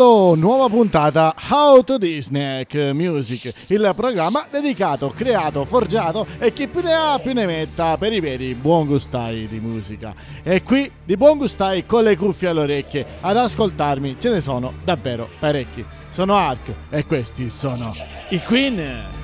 Popolo, nuova puntata How to Disney Music, il programma dedicato, creato, forgiato e chi più ne ha più ne metta per i veri buon gustai di musica. E qui di buon gustai con le cuffie alle orecchie ad ascoltarmi ce ne sono davvero parecchi. Sono Ark e questi sono i Queen.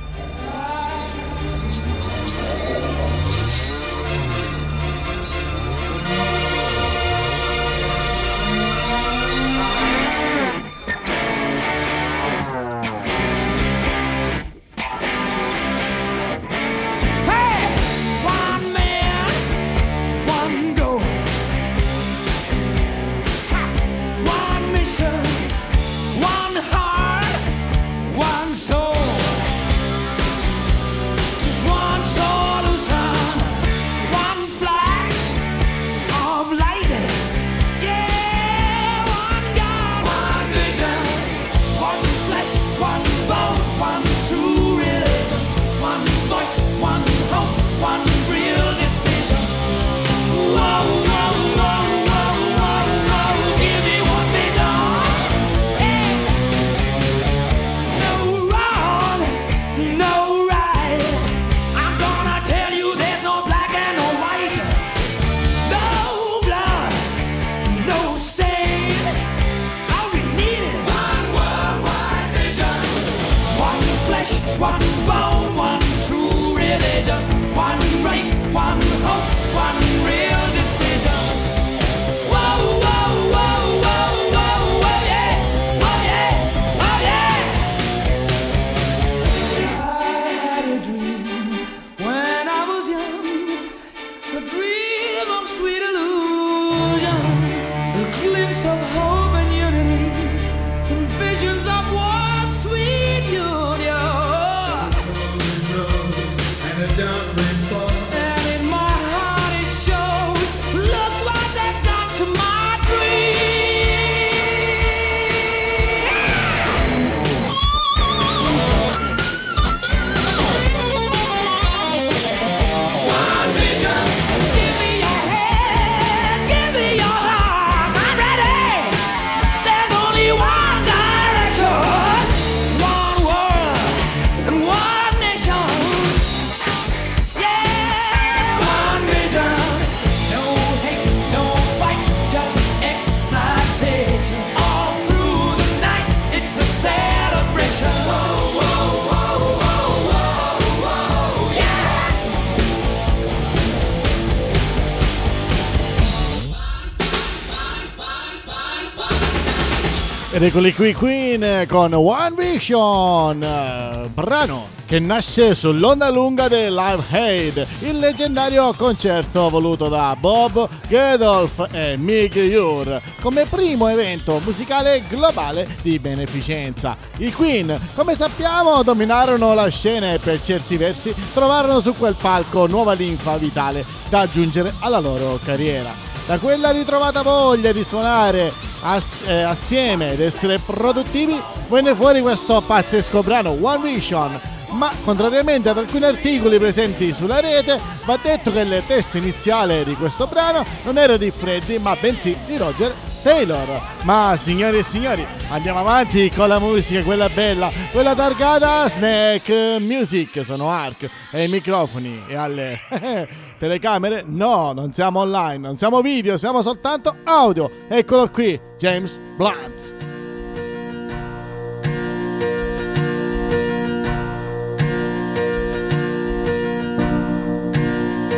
Eccoli qui Queen con One Vision, brano che nasce sull'onda lunga del Live Aid, il leggendario concerto voluto da Bob Geldof e Mig Ure come primo evento musicale globale di beneficenza. I Queen, come sappiamo, dominarono la scena e per certi versi trovarono su quel palco nuova linfa vitale da aggiungere alla loro carriera da quella ritrovata voglia di suonare ass- eh, assieme ed essere produttivi, venne fuori questo pazzesco brano One Vision. Ma contrariamente ad alcuni articoli presenti sulla rete, va detto che il testo iniziale di questo brano non era di Freddy, ma bensì di Roger Taylor. Ma signori e signori, andiamo avanti con la musica, quella bella, quella targata Snack Music. Sono Ark e i microfoni e alle telecamere? No, non siamo online, non siamo video, siamo soltanto audio. Eccolo qui, James Blunt.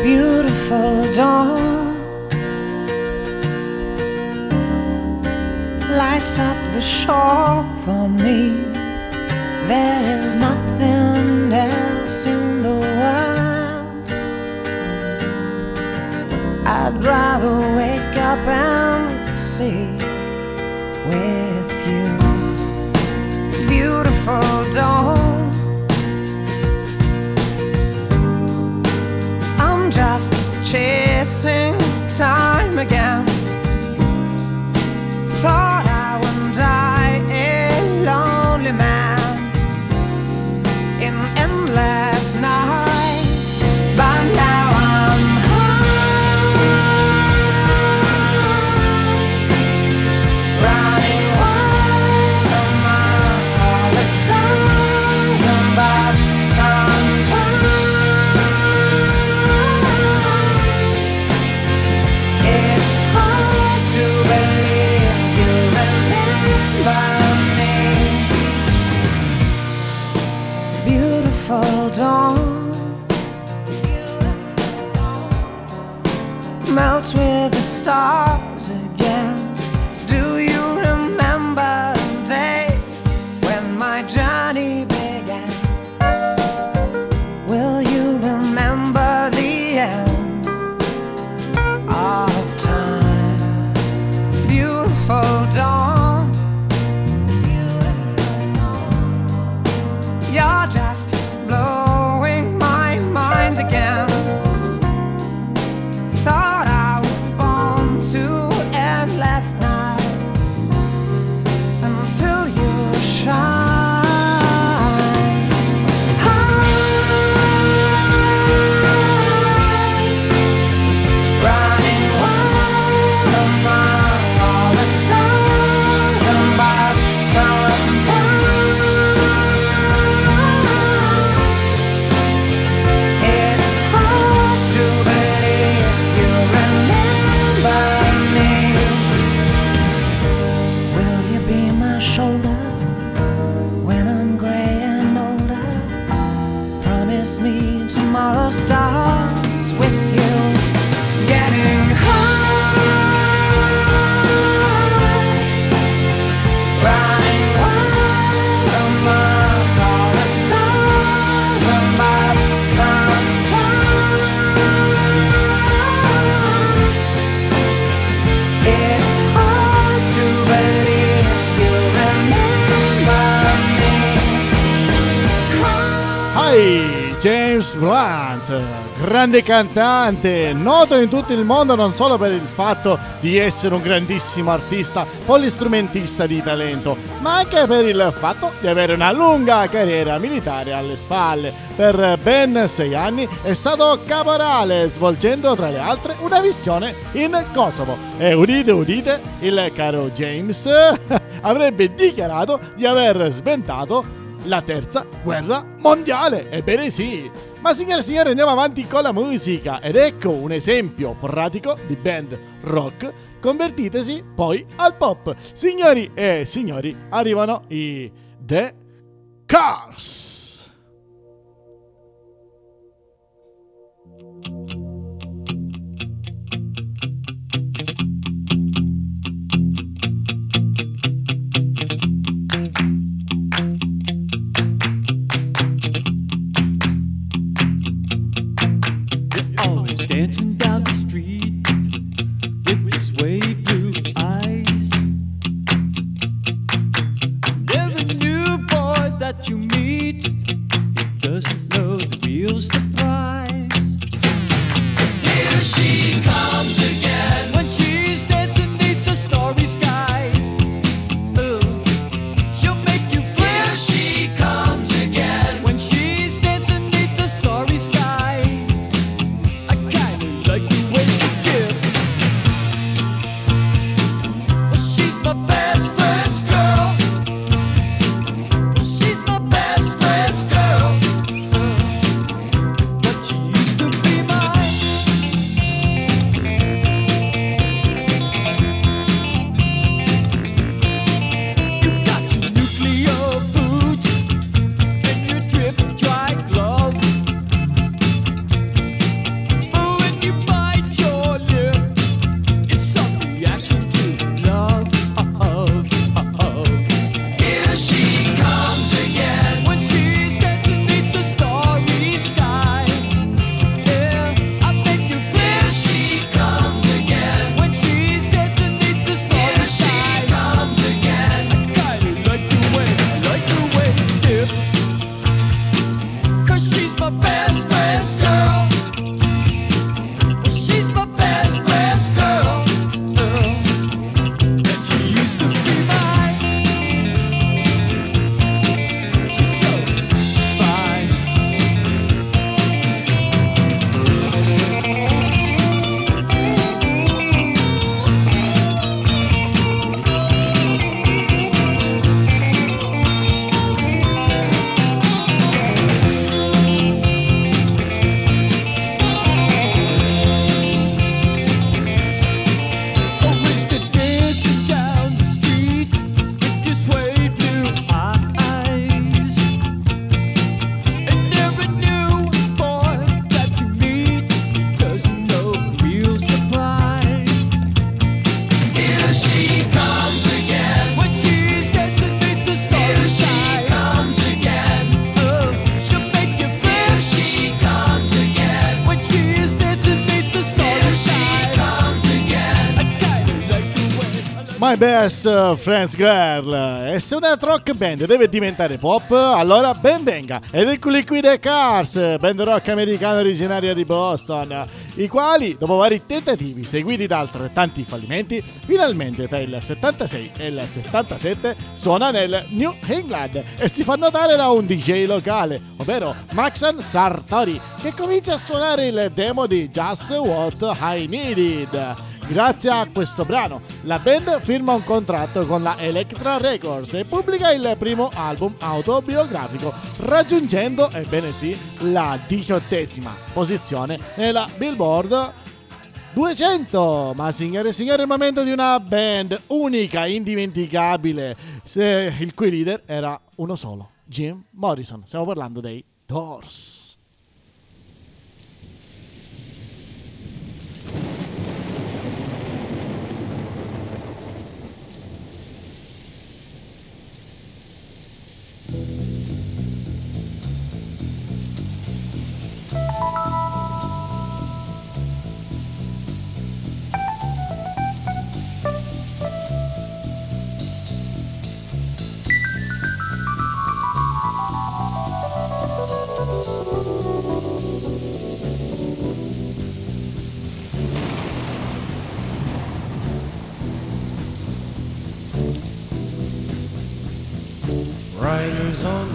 Beautiful dawn lights up the shore for me. There is nothing else in the world. I'd rather wake up and see with Beautiful dawn. James Blunt, grande cantante, noto in tutto il mondo non solo per il fatto di essere un grandissimo artista polistrumentista di talento, ma anche per il fatto di avere una lunga carriera militare alle spalle. Per ben sei anni è stato caporale, svolgendo tra le altre una missione in Kosovo. E udite, udite, il caro James avrebbe dichiarato di aver sventato la terza guerra mondiale. Ebbene sì. Ma signore e signori andiamo avanti con la musica ed ecco un esempio pratico di band rock convertitesi poi al pop. Signori e signori, arrivano i The Cars. out My Best Friends Girl. E se una rock band deve diventare pop, allora ben venga. Ed eccoli qui The Cars, band rock americana originaria di Boston, i quali, dopo vari tentativi seguiti da altrettanti fallimenti, finalmente tra il 76 e il 77 suona nel New England e si fa notare da un DJ locale, ovvero Maxan Sartori, che comincia a suonare il demo di Just What I Needed. Grazie a questo brano, la band firma un contratto con la Electra Records e pubblica il primo album autobiografico, raggiungendo, ebbene sì, la diciottesima posizione nella Billboard 200 ma signore e signori il momento di una band unica indimenticabile. Il cui leader era uno solo Jim Morrison. Stiamo parlando dei Doors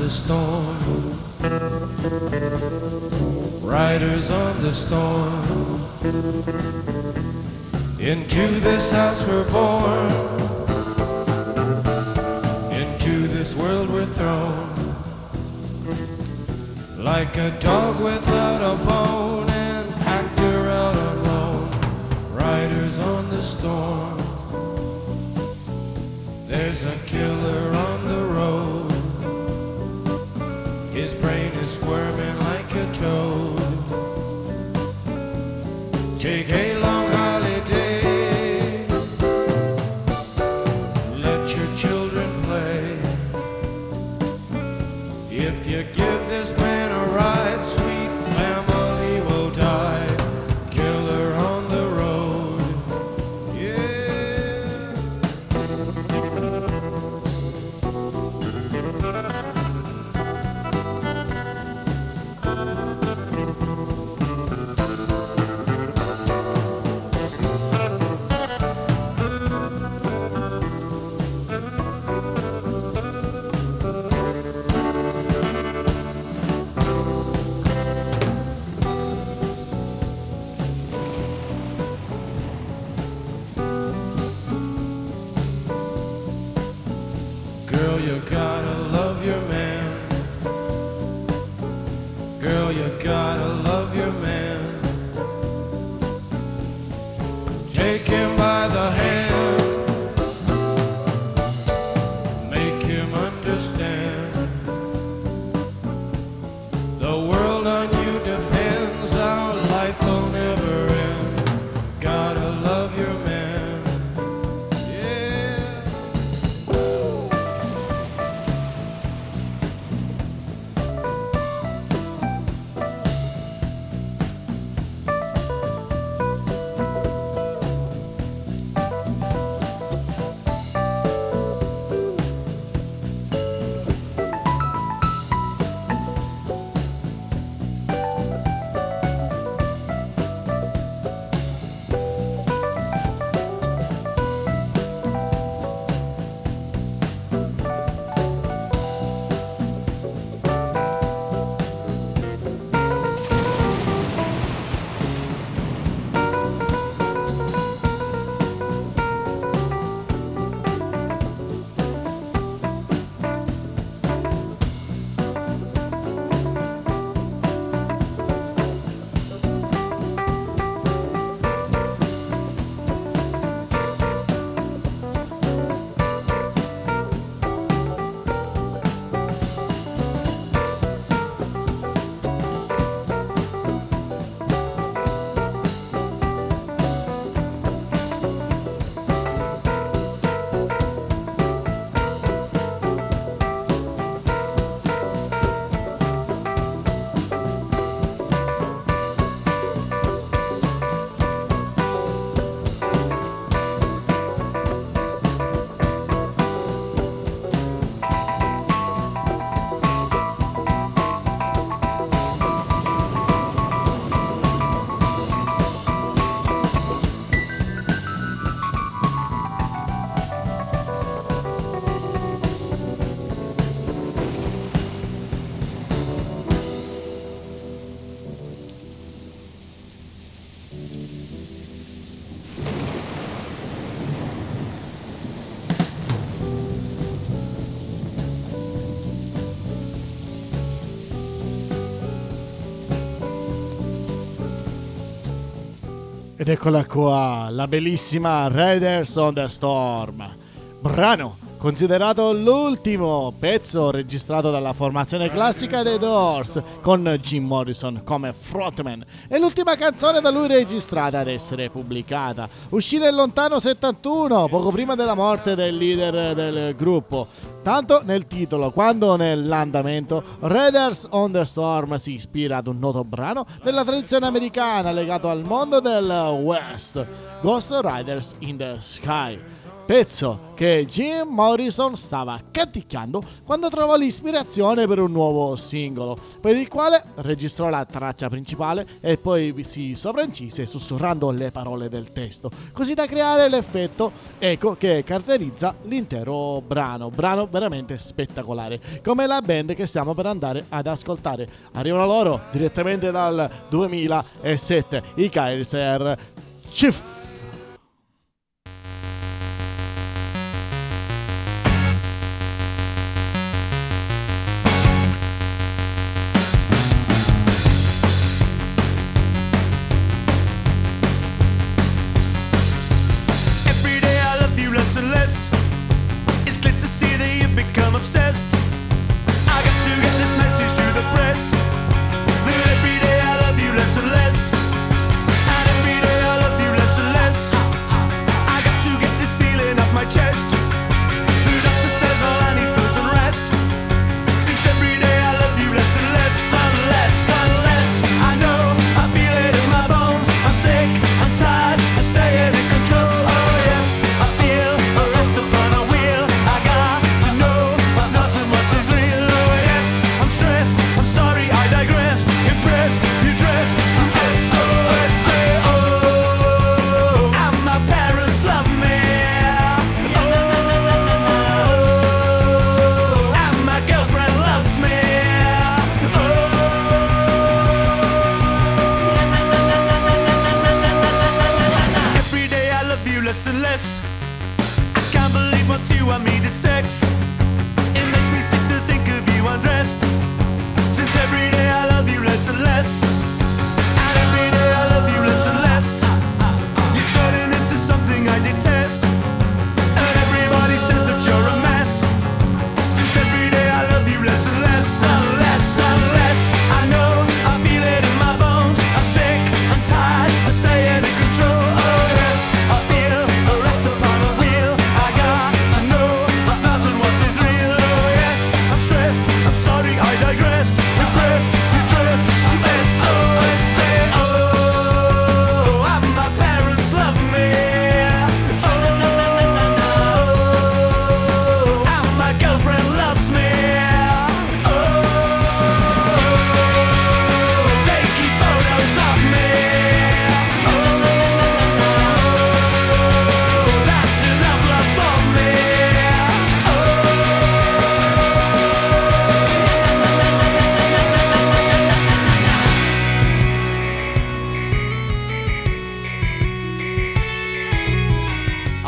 the storm. Riders on the storm. Into this house we're born. Into this world we're thrown. Like a dog without a bone and actor out alone. Riders on the storm. Ed eccola qua, la bellissima Raiders on the Storm. Brano considerato l'ultimo pezzo registrato dalla formazione classica dei Doors con Jim Morrison come frontman e l'ultima canzone da lui registrata ad essere pubblicata, uscita nel lontano 71, poco prima della morte del leader del gruppo. Tanto nel titolo quanto nell'andamento, Raiders on the Storm si ispira ad un noto brano della tradizione americana legato al mondo del West, Ghost Riders in the Sky pezzo che Jim Morrison stava canticchiando quando trovò l'ispirazione per un nuovo singolo, per il quale registrò la traccia principale e poi si sovraincise sussurrando le parole del testo, così da creare l'effetto eco che caratterizza l'intero brano, brano veramente spettacolare, come la band che stiamo per andare ad ascoltare. Arrivano loro direttamente dal 2007, i Kaiser Chief.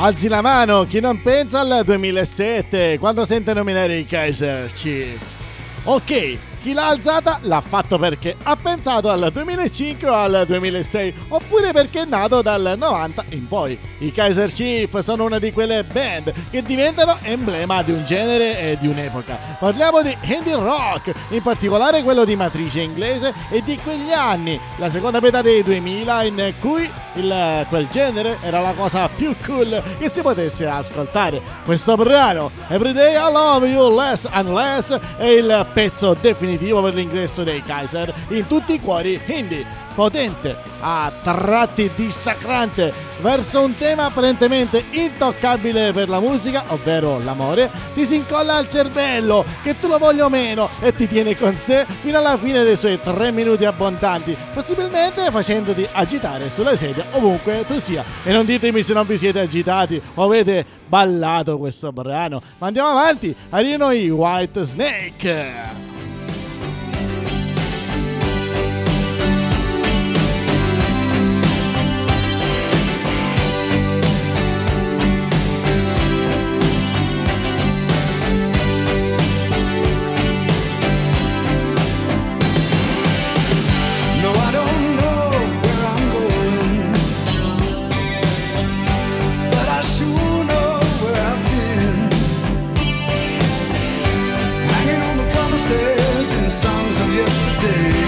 Alzi la mano chi non pensa al 2007 quando sente nominare i Kaiser Chiefs. Ok, chi l'ha alzata l'ha fatto perché ha pensato al 2005 o al 2006 oppure perché è nato dal 90 in poi. I Kaiser Chiefs sono una di quelle band che diventano emblema di un genere e di un'epoca. Parliamo di indie rock, in particolare quello di matrice inglese e di quegli anni, la seconda metà dei 2000 in cui il- quel genere era la cosa più cool che si potesse ascoltare. Questo brano, Everyday I Love You Less and Less, è il pezzo definitivo per l'ingresso dei Kaiser in tutti i cuori indie. Potente, a tratti dissacrante, verso un tema apparentemente intoccabile per la musica, ovvero l'amore, ti si incolla al cervello, che tu lo voglia o meno, e ti tiene con sé fino alla fine dei suoi tre minuti abbondanti, possibilmente facendoti agitare sulla sedia ovunque tu sia. E non ditemi se non vi siete agitati o avete ballato questo brano. Ma andiamo avanti, arrivano i White Snake. yesterday.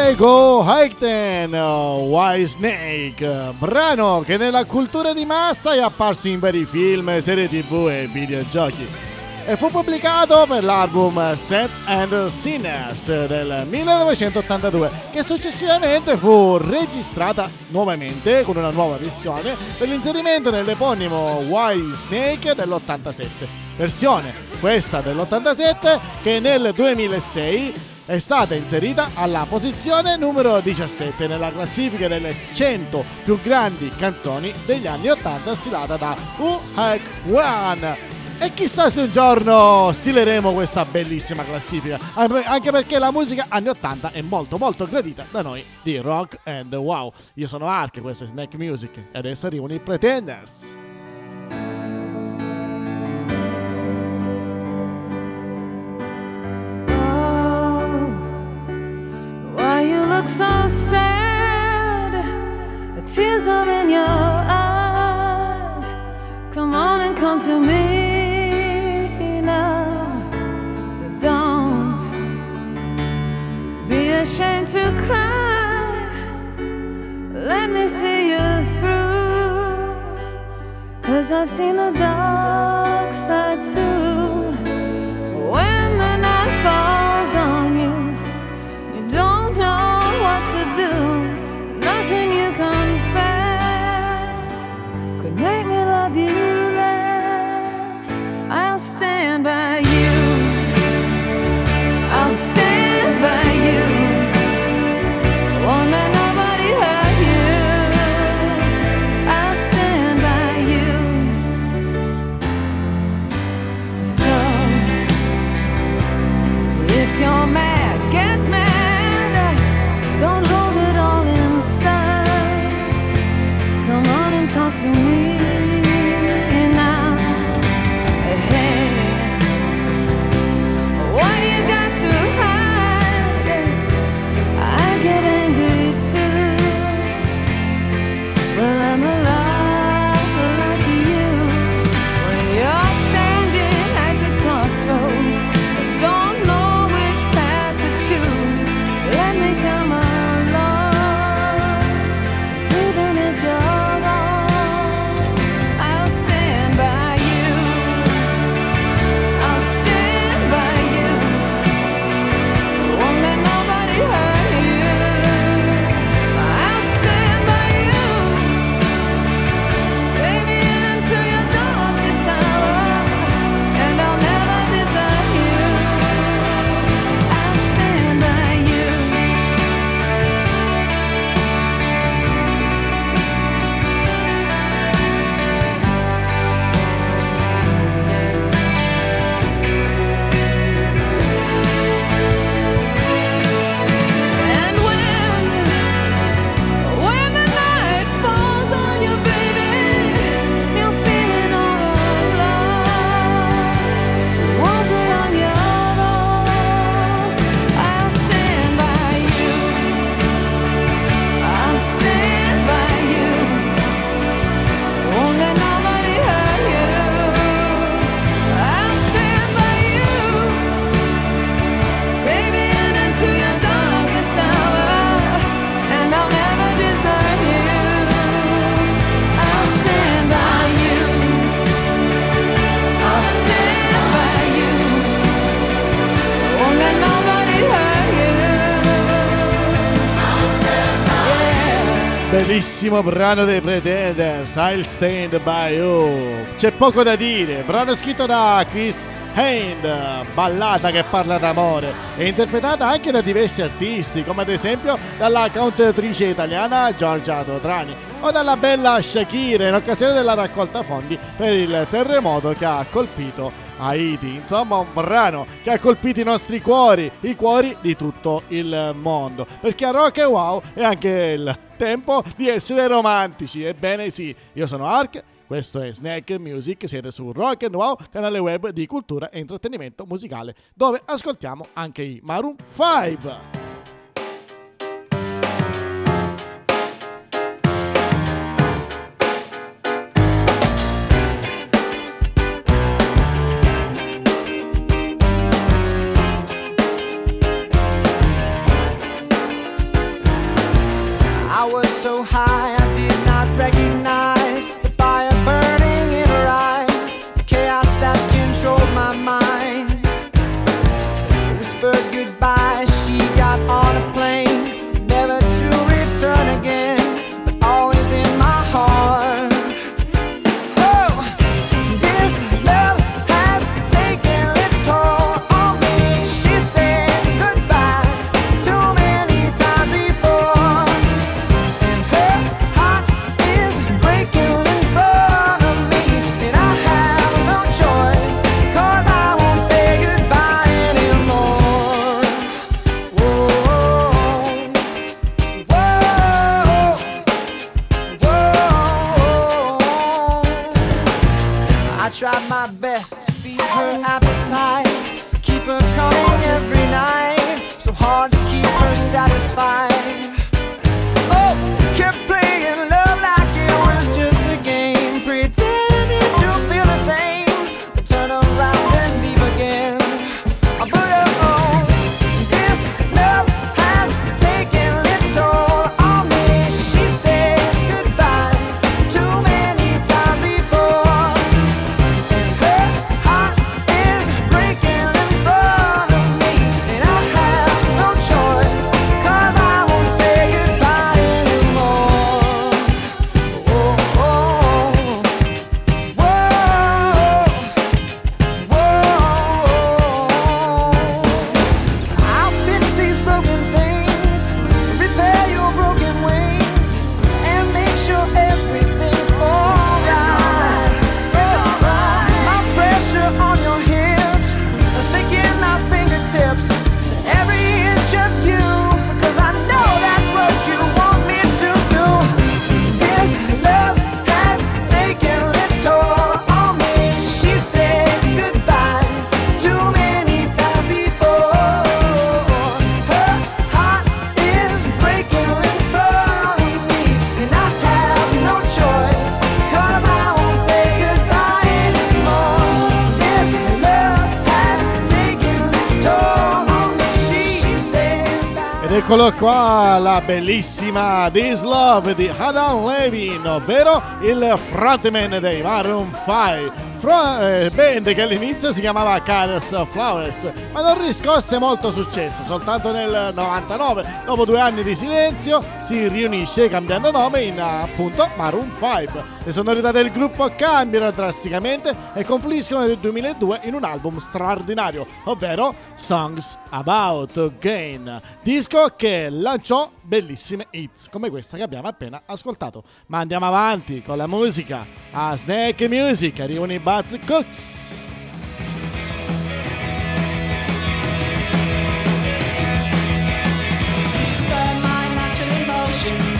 Diego Haikten, White Snake, brano che nella cultura di massa è apparso in vari film, serie tv e videogiochi. E fu pubblicato per l'album Saints and Sinners del 1982 che successivamente fu registrata nuovamente con una nuova versione per l'inserimento nell'eponimo White Snake dell'87 versione questa dell'87 che nel 2006 è stata inserita alla posizione numero 17 nella classifica delle 100 più grandi canzoni degli anni 80 stilata da U-Hack One. E chissà se un giorno stileremo questa bellissima classifica, anche perché la musica anni 80 è molto molto gradita da noi di Rock and Wow. Io sono Ark, questo è Snack Music e adesso arrivano i Pretenders. So sad? The tears are in your eyes. Come on and come to me now. Don't be ashamed to cry. Let me see you through. Cause I've seen the dark side too. When the night falls on you. You Bellissimo brano dei Pretenders, I'll Stand By You. C'è poco da dire, brano scritto da Chris Hand, ballata che parla d'amore e interpretata anche da diversi artisti, come ad esempio dalla cantautrice italiana Giorgia Totrani o dalla bella Shakira in occasione della raccolta fondi per il terremoto che ha colpito Haiti. Insomma, un brano che ha colpito i nostri cuori, i cuori di tutto il mondo. Perché a Rock e Wow è anche il tempo di essere romantici. Ebbene sì, io sono Ark. Questo è Snack Music, siete su Rock and Wow, canale web di cultura e intrattenimento musicale, dove ascoltiamo anche i Maroon 5. Eccolo qua, la bellissima This Love di Adam Levin, ovvero il frontman dei Maroon 5. Fro- eh, band che all'inizio si chiamava Carlos Flowers, ma non riscosse molto successo. Soltanto nel 99, dopo due anni di silenzio, si riunisce cambiando nome in appunto Maroon 5. Le sonorità del gruppo cambiano drasticamente e confluiscono nel 2002 in un album straordinario, ovvero Songs About Gain, disco che lanciò bellissime hits come questa che abbiamo appena ascoltato. Ma andiamo avanti con la musica. A Snake Music arrivano i Buzz Cooks. Stir my natural.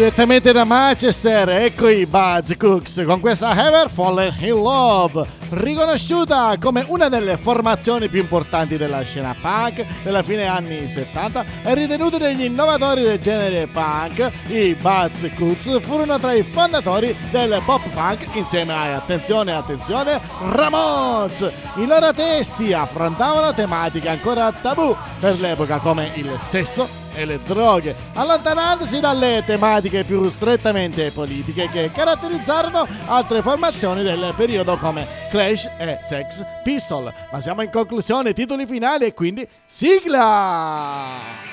Direttamente da Manchester, ecco i Buzz Cooks con questa Ever Fallen in Love, riconosciuta come una delle formazioni più importanti della scena punk della fine anni 70 e ritenuti degli innovatori del genere punk, i Buzz Cooks furono tra i fondatori del pop punk insieme a, attenzione, attenzione, Ramones. I loro testi affrontavano tematiche ancora tabù per l'epoca come il sesso e le droghe, allontanandosi dalle tematiche più strettamente politiche che caratterizzarono altre formazioni del periodo come Clash e Sex Pistol. Ma siamo in conclusione, titoli finali e quindi sigla!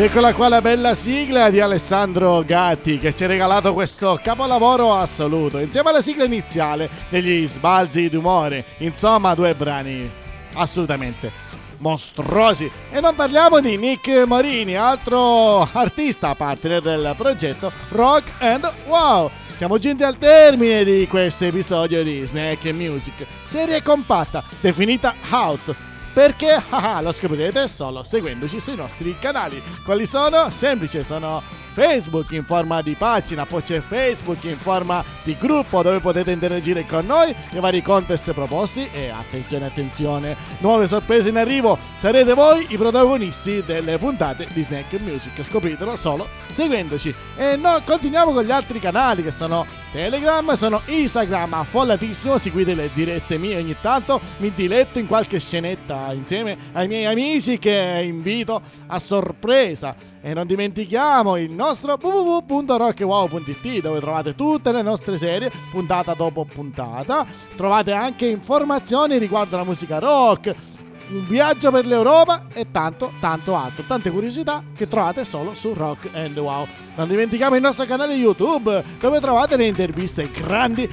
Ed eccola qua la bella sigla di Alessandro Gatti che ci ha regalato questo capolavoro assoluto insieme alla sigla iniziale degli sbalzi d'umore. Insomma, due brani assolutamente mostruosi. E non parliamo di Nick Morini, altro artista partner del progetto Rock and Wow. Siamo giunti al termine di questo episodio di Snack Music, serie compatta definita Out. Perché? Ah, lo scoprirete solo seguendoci sui nostri canali. Quali sono? Semplice, sono Facebook in forma di pagina, poi c'è Facebook in forma di gruppo dove potete interagire con noi, i vari contest proposti e attenzione, attenzione, nuove sorprese in arrivo. Sarete voi i protagonisti delle puntate di Snack Music. Scopritelo solo seguendoci. E noi continuiamo con gli altri canali che sono Telegram, sono Instagram, affollatissimo, seguite le dirette mie ogni tanto, mi diletto in qualche scenetta insieme ai miei amici che invito a sorpresa. E non dimentichiamo il nostro www.rockwow.it dove trovate tutte le nostre serie, puntata dopo puntata. Trovate anche informazioni riguardo la musica rock, un viaggio per l'Europa e tanto, tanto altro. Tante curiosità che trovate solo su Rock and Wow. Non dimentichiamo il nostro canale YouTube dove trovate le interviste ai grandi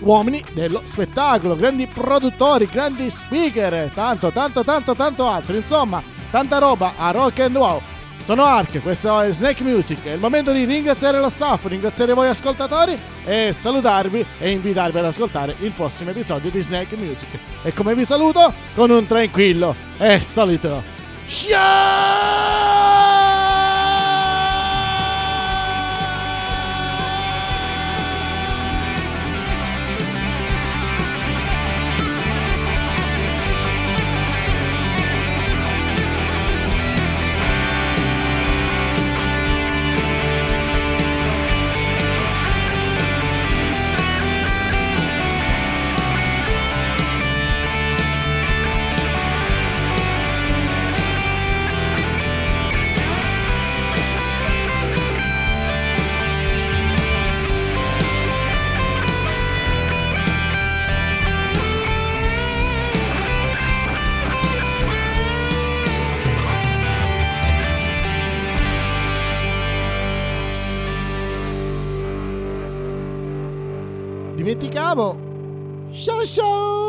uomini dello spettacolo, grandi produttori, grandi speaker, tanto, tanto, tanto, tanto altro. Insomma, tanta roba a Rock and Wow. Sono Ark, questo è Snake Music. È il momento di ringraziare lo staff, ringraziare voi ascoltatori e salutarvi e invitarvi ad ascoltare il prossimo episodio di Snake Music. E come vi saluto? Con un tranquillo e solito. Ciao! Dimenticavo. Ciao ciao!